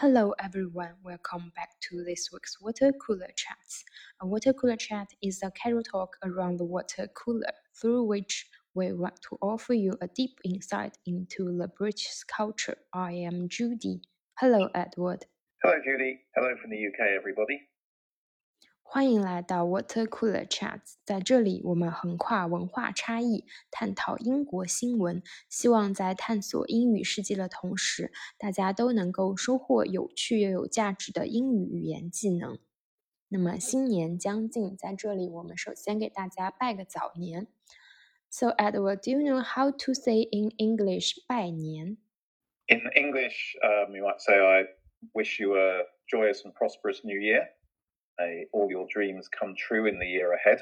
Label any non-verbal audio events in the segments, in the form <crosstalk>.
Hello everyone, welcome back to this week's Water Cooler Chats. A water cooler chat is a casual talk around the water cooler through which we want to offer you a deep insight into the British culture. I am Judy. Hello Edward. Hello Judy. Hello from the UK everybody. 欢迎来到 Water Cooler Chats，在这里我们横跨文化差异，探讨英国新闻。希望在探索英语世界的同时，大家都能够收获有趣又有价值的英语语言技能。那么新年将近，在这里我们首先给大家拜个早年。So Edward, do you know how to say in English 拜年？In English, um, you might say, "I wish you a joyous and prosperous New Year." may all your dreams come true in the year ahead.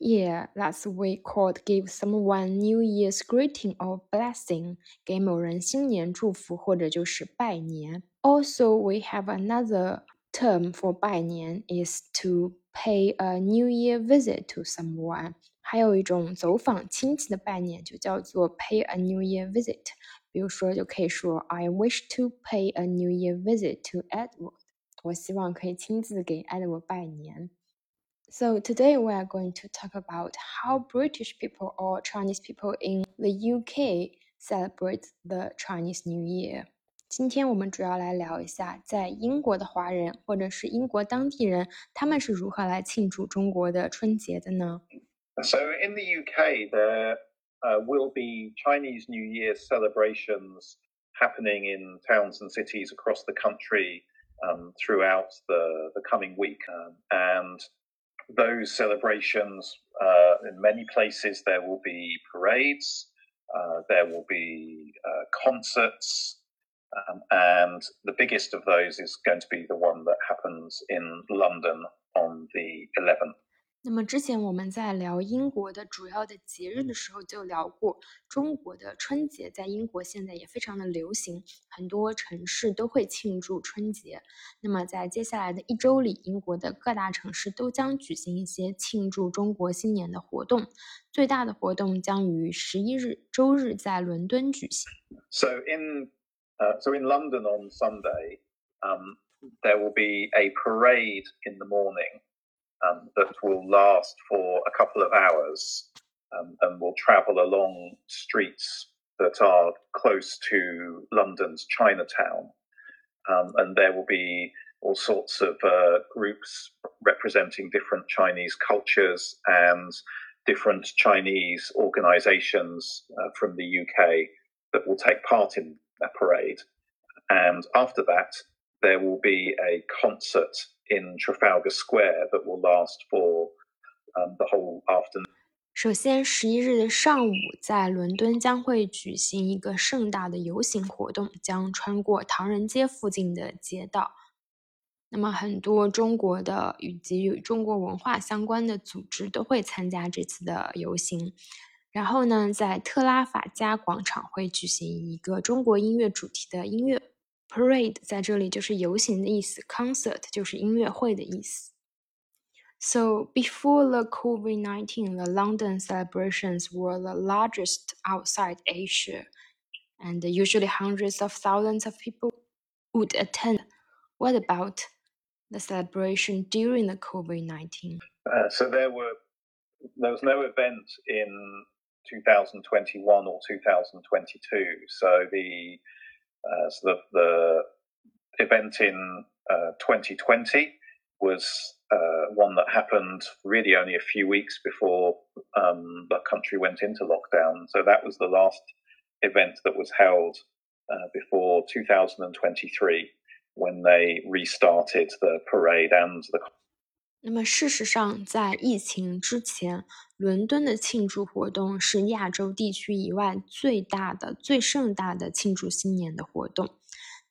Yeah, that's we called give someone New Year's greeting or blessing，给某人新年祝福或者就是拜年。Also, we have another term for 拜年 is to pay a New Year visit to someone。还有一种走访亲戚的拜年就叫做 pay a New Year visit。比如说，就可以说 I wish to pay a New Year visit to Edward。 我希望可以亲自给艾德拜年。So today we are going to talk about how British people or Chinese people in the UK celebrate the Chinese New Year. 今天我们主要来聊一下，在英国的华人或者是英国当地人，他们是如何来庆祝中国的春节的呢？So in the UK, there uh, will be Chinese New Year celebrations happening in towns and cities across the country um, throughout the, the coming week. Um, and those celebrations, uh, in many places, there will be parades, uh, there will be uh, concerts, um, and the biggest of those is going to be the one that happens in London on the 11th. 那么之前我们在聊英国的主要的节日的时候，就聊过中国的春节，在英国现在也非常的流行，很多城市都会庆祝春节。那么在接下来的一周里，英国的各大城市都将举行一些庆祝中国新年的活动。最大的活动将于十一日周日在伦敦举行。So in, uh, so in London on Sunday, um, there will be a parade in the morning. Um, that will last for a couple of hours um, and will travel along streets that are close to London's Chinatown. Um, and there will be all sorts of uh, groups representing different Chinese cultures and different Chinese organizations uh, from the UK that will take part in that parade. And after that, there will be a concert in Trafalgar Square that will last for um, the whole afternoon. 首先，十一日的上午，在伦敦将会举行一个盛大的游行活动，将穿过唐人街附近的街道。那么，很多中国的以及与中国文化相关的组织都会参加这次的游行。然后呢，在特拉法加广场会举行一个中国音乐主题的音乐 Parade 在这里就是游行的意思，concert 就是音乐会的意思。So before the COVID-19, the London celebrations were the largest outside Asia, and usually hundreds of thousands of people would attend. What about the celebration during the COVID-19? Uh, so there were there was no event in 2021 or 2022. So the uh, so the, the event in uh, 2020 was uh, one that happened really only a few weeks before um, the country went into lockdown. So that was the last event that was held uh, before 2023 when they restarted the parade and the 那么，事实上，在疫情之前，伦敦的庆祝活动是亚洲地区以外最大的、最盛大的庆祝新年的活动。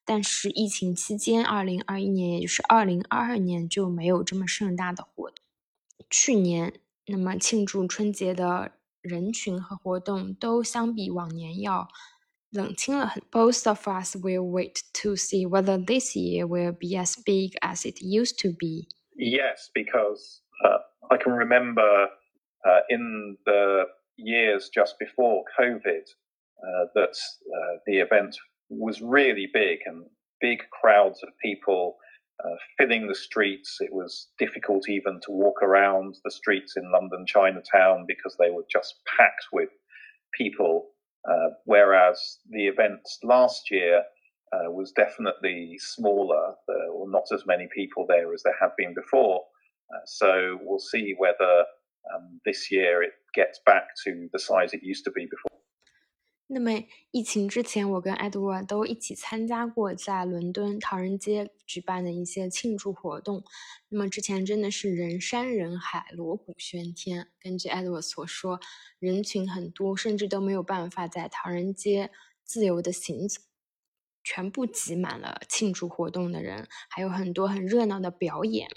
但是，疫情期间，二零二一年，也就是二零二二年，就没有这么盛大的活动。去年，那么庆祝春节的人群和活动都相比往年要冷清了很。Both of us will wait to see whether this year will be as big as it used to be. Yes, because uh, I can remember uh, in the years just before COVID uh, that uh, the event was really big and big crowds of people uh, filling the streets. It was difficult even to walk around the streets in London Chinatown because they were just packed with people. Uh, whereas the events last year uh, was definitely smaller. There were not as many people there as there have been before. Uh, so we'll see whether um, this year it gets back to the size it used to be before. 那么疫情之前，我跟 Edward 都一起参加过在伦敦唐人街举办的一些庆祝活动。那么之前真的是人山人海、锣鼓喧天。根据 Edward 所说，人群很多，甚至都没有办法在唐人街自由的行走， 全部挤满了庆祝活动的人，还有很多很热闹的表演。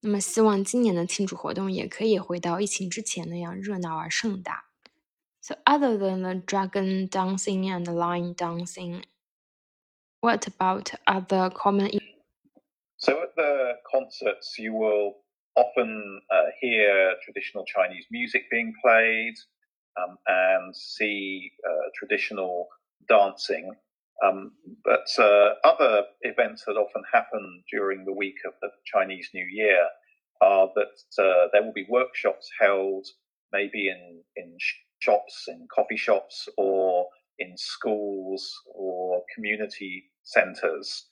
那么希望今年的庆祝活动也可以回到疫情之前那样热闹而盛大。So other than the dragon dancing and lion dancing, what about other common? So at the concerts, you will often uh, hear traditional Chinese music being played um, and see uh, traditional dancing. Um, but uh, other events that often happen during the week of the Chinese New Year are that uh, there will be workshops held maybe in, in shops, in coffee shops, or in schools or community centres.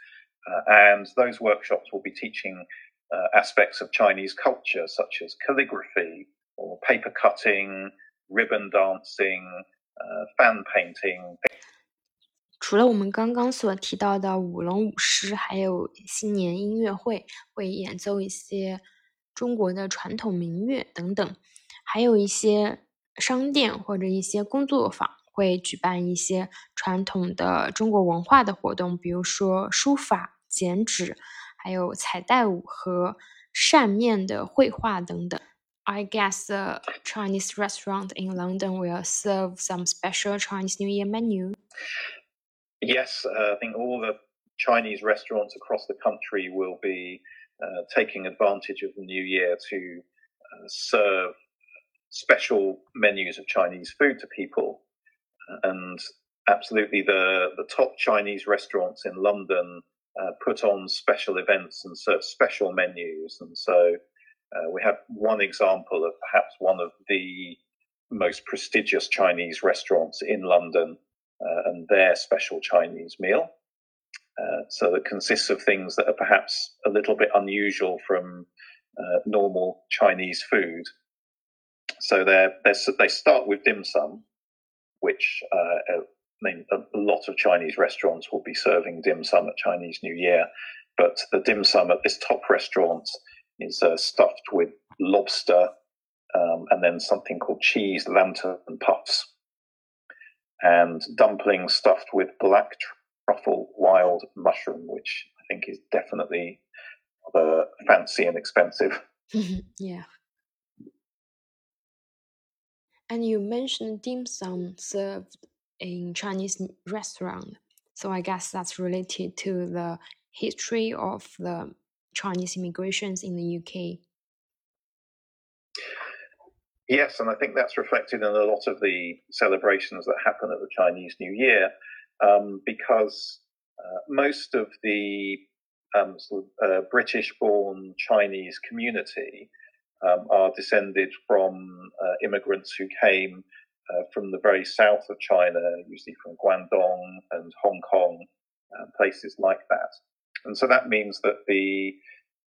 Uh, and those workshops will be teaching uh, aspects of Chinese culture, such as calligraphy or paper cutting, ribbon dancing, uh, fan painting. 除了我们刚刚所提到的舞龙舞狮，还有新年音乐会，会演奏一些中国的传统民乐等等，还有一些商店或者一些工作坊会举办一些传统的中国文化的活动，比如说书法、剪纸，还有彩带舞和扇面的绘画等等。I guess a Chinese restaurant in London will serve some special Chinese New Year menu. Yes, uh, I think all the Chinese restaurants across the country will be uh, taking advantage of the new year to uh, serve special menus of Chinese food to people. And absolutely, the, the top Chinese restaurants in London uh, put on special events and serve special menus. And so uh, we have one example of perhaps one of the most prestigious Chinese restaurants in London and their special Chinese meal. Uh, so it consists of things that are perhaps a little bit unusual from uh, normal Chinese food, so they're, they're, start with dim sum, which uh, I mean, a lot of Chinese restaurants will be serving dim sum at Chinese New Year. But the dim sum at this top restaurant is uh, stuffed with lobster um, and then something called cheese lantern puffs and dumplings stuffed with black truffle wild mushroom, which I think is definitely uh, fancy and expensive. <laughs> yeah. And you mentioned dim sum served in Chinese restaurant. So I guess that's related to the history of the Chinese immigrations in the UK. Yes, and I think that's reflected in a lot of the celebrations that happen at the Chinese New Year, um, because uh, most of the um, sort of, uh, British-born Chinese community um, are descended from uh, immigrants who came uh, from the very south of China, usually from Guangdong and Hong Kong, uh, places like that. And so that means that the,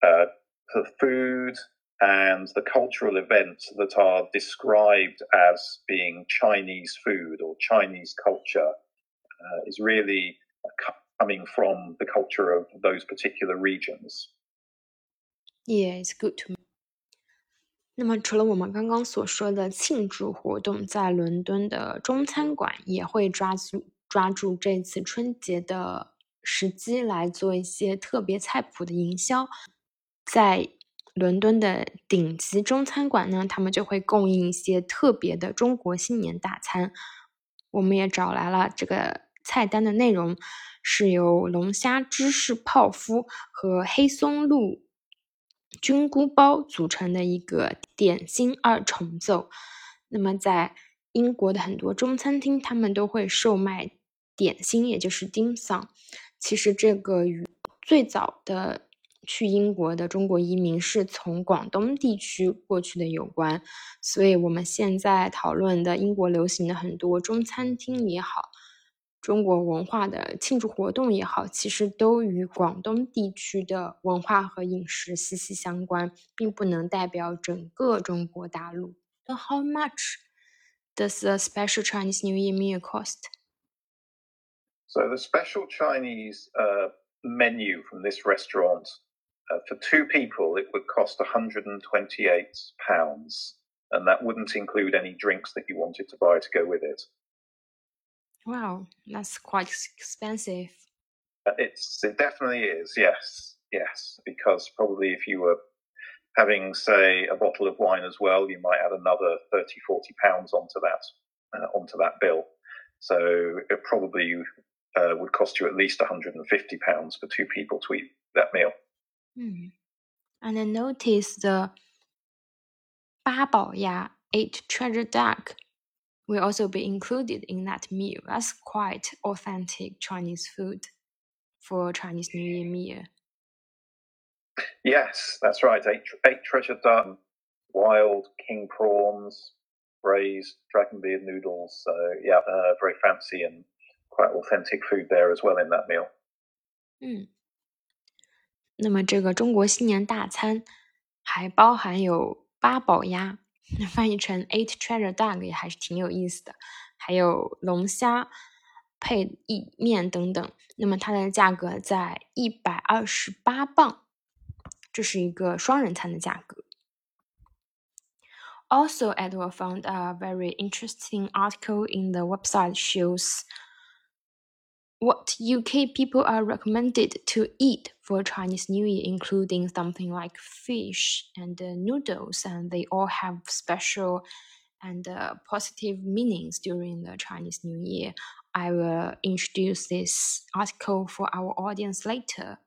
uh, the food and the cultural events that are described as being Chinese food or Chinese culture uh, is really coming from the culture of those particular regions. Yeah, it's good to 那么，除了我们刚刚所说的庆祝活动，在伦敦的中餐馆也会抓住抓住这次春节的时机来做一些特别菜谱的营销。在 伦敦的顶级中餐馆呢，他们就会供应一些特别的中国新年大餐。我们也找来了这个菜单的内容，是由龙虾芝士泡芙和黑松露。菌菇包组成的一个点心二重奏。那么，在英国的很多中餐厅，他们都会售卖点心，也就是 dim sum。其实这个与最早的去英国的中国移民是从广东地区过去的有关，所以我们现在讨论的英国流行的很多中餐厅也好，中国文化的庆祝活动也好，其实都与广东地区的文化和饮食息息相关，并不能代表整个中国大陆。So how much does a special Chinese New Year meal cost? So the special Chinese uh, menu from this restaurant uh, for two people it would cost 128 pounds, and that wouldn't include any drinks that you wanted to buy to go with it. Wow, that's quite expensive. Uh, it's it definitely is. Yes, yes, because probably if you were having say a bottle of wine as well, you might add another 30, 40 pounds onto that uh, onto that bill. So it probably uh, would cost you at least 150 pounds for two people to eat that meal. And I noticed the Babao Ya eight treasure duck will also be included in that meal. That's quite authentic Chinese food for Chinese New Year meal. Yes, that's right. Eight, eight treasure duck, wild king prawns, braised dragon beard noodles. So yeah, uh, very fancy and quite authentic food there as well in that meal. Mm. 那么这个中国新年大餐还包含有八宝鸭，翻译成 Eight Treasure Duck 也还是挺有意思的，还有龙虾配意面等等。那么它的价格在一百二十八磅，这是一个双人餐的价格。Also, Edward found a very interesting article in the website shows what UK people are recommended to eat for Chinese New Year, including something like fish and uh, noodles, and they all have special and uh, positive meanings during the Chinese New Year. I will introduce this article for our audience later.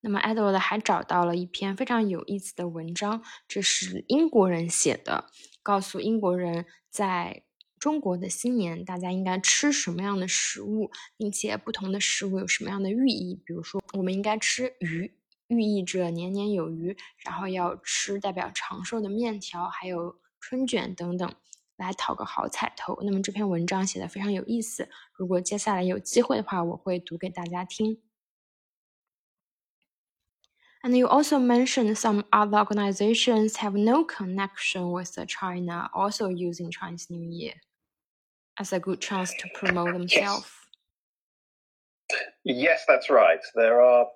那么 Edward 还找到了一篇非常有意思的文章，这是英国人写的，告诉英国人在 中国的新年，大家应该吃什么样的食物，并且不同的食物有什么样的寓意？比如说，我们应该吃鱼，寓意着年年有余；然后要吃代表长寿的面条，还有春卷等等，来讨个好彩头。那么这篇文章写的非常有意思，如果接下来有机会的话，我会读给大家听。And you also mentioned some other organizations have no connection with China, also using Chinese New Year as a good chance to promote themselves. Yes, yes that's right. There are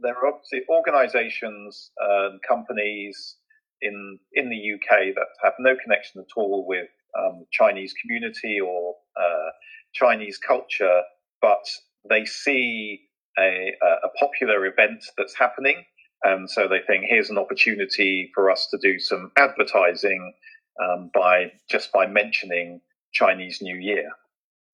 there are obviously organisations and companies in in the UK that have no connection at all with um, Chinese community or uh, Chinese culture, but they see a, a popular event that's happening, and so they think here's an opportunity for us to do some advertising um, by just by mentioning Chinese New Year.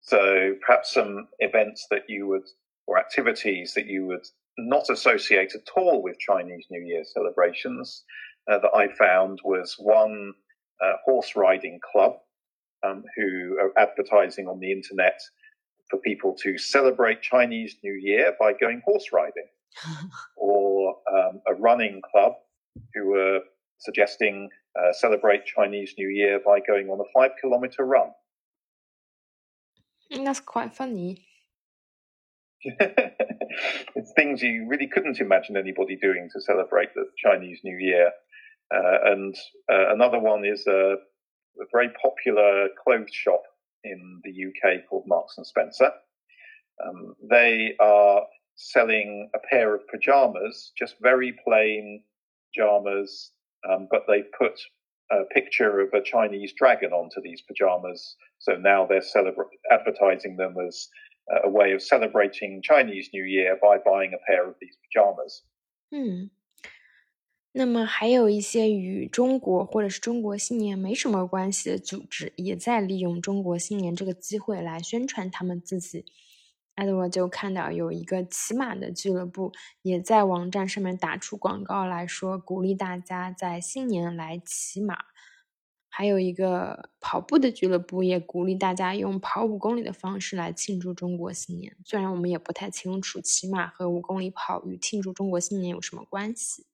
So perhaps some events that you would, or activities that you would not associate at all with Chinese New Year celebrations uh, that I found was one uh, horse riding club um, who are advertising on the internet for people to celebrate Chinese New Year by going horse riding, <laughs> or um, a running club who were suggesting uh, celebrate Chinese New Year by going on a five kilometer run. That's quite funny. <laughs> it's things you really couldn't imagine anybody doing to celebrate the Chinese New Year. Uh, and uh, another one is a, a, very popular clothes shop in the UK called Marks and Spencer. Um, they are selling a pair of pajamas, just very plain pajamas, um, but they put a picture of a Chinese dragon onto these pajamas. So now they're celebra- advertising them as a way of celebrating Chinese New Year by buying a pair of these pajamas. 嗯，那么还有一些与中国或者是中国新年没什么关系的组织，也在利用中国新年这个机会来宣传他们自己。 艾德我就看到有一个骑马的俱乐部，也在网站上面打出广告来说，鼓励大家在新年来骑马。还有一个跑步的俱乐部也鼓励大家用跑五公里的方式来庆祝中国新年。虽然我们也不太清楚骑马和五公里跑与庆祝中国新年有什么关系。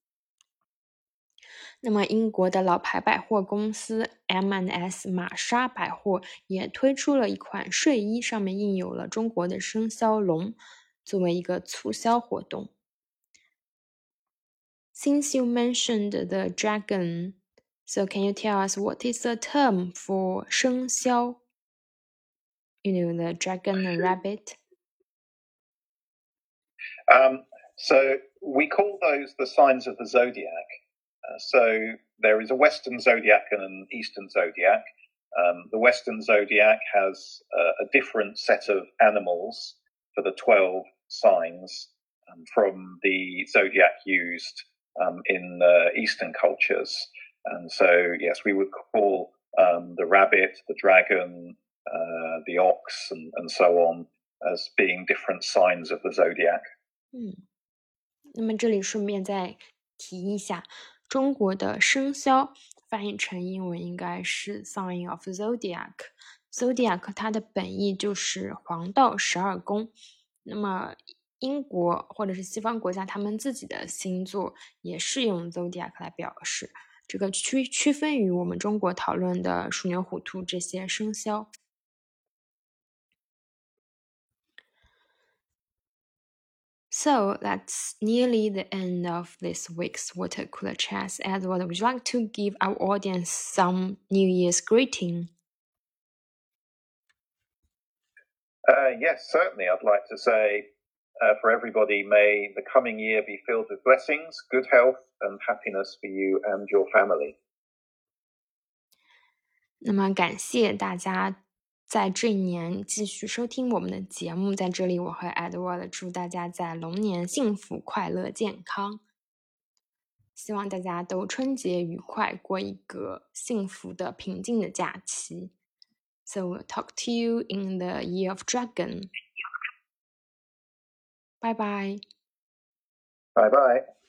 那么，英国的老牌百货公司 M&S 玛莎百货也推出了一款睡衣，上面印有了中国的生肖龙，作为一个促销活动。Since you mentioned the dragon, so can you tell us what is the term for 生肖? You know, the dragon and rabbit. Um, so we call those the signs of the zodiac. Uh, so there is a Western zodiac and an Eastern zodiac. Um, the Western zodiac has uh, a different set of animals for the 12 signs um, from the zodiac used um, in uh, Eastern cultures. And so, yes, we would call um, the rabbit, the dragon, uh, the ox, and, and so on as being different signs of the zodiac. 嗯，那么这里顺便再提一下， 中国的生肖翻译成英文应该是 sign of zodiac。zodiac 它的本意就是黄道十二宫。那么英国或者是西方国家，他们自己的星座也是用 zodiac 来表示，这个区区分于我们中国讨论的鼠牛虎兔这些生肖。So that's nearly the end of this week's water cooler chat. Edward, would you like to give our audience some New Year's greeting? Uh, yes, certainly. I'd like to say uh, for everybody, may the coming year be filled with blessings, good health, and happiness for you and your family. 那么，感谢大家 在这一年继续收听我们的节目，在这里，我和 Edward 祝大家在龙年幸福、快乐、健康。希望大家都春节愉快，过一个幸福的、平静的假期。So we'll talk to you in the year of dragon. Bye bye. Bye bye.